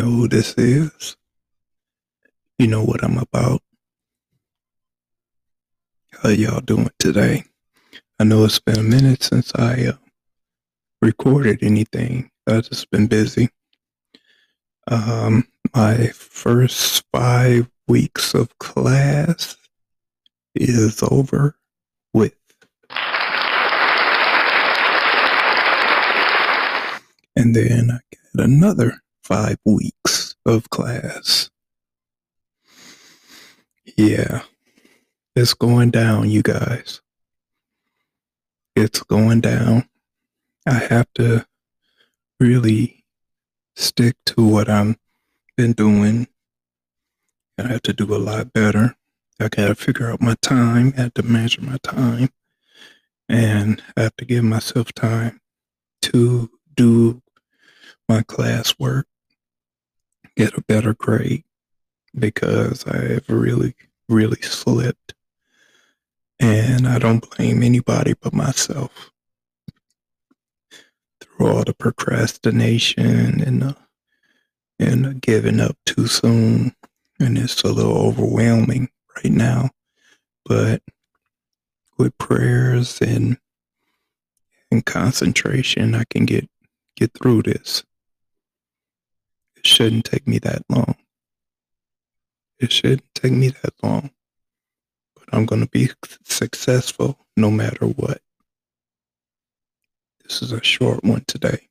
know who this is. You know what I'm about. How y'all doing today? I know it's been a minute since I uh, recorded anything. I've just been busy. Um, my first five weeks of class is over with. And then I get another five weeks of class. Yeah, it's going down, you guys. It's going down. I have to really stick to what I'm been doing. I have to do a lot better. I gotta figure out my time, I have to measure my time, and I have to give myself time to do my classwork, get a better grade because I have really, really slipped. And I don't blame anybody but myself. Through all the procrastination and the, and giving up too soon. And it's a little overwhelming right now. But with prayers and and concentration, I can get get through this. It shouldn't take me that long. It shouldn't take me that long. But I'm going to be successful no matter what. This is a short one today.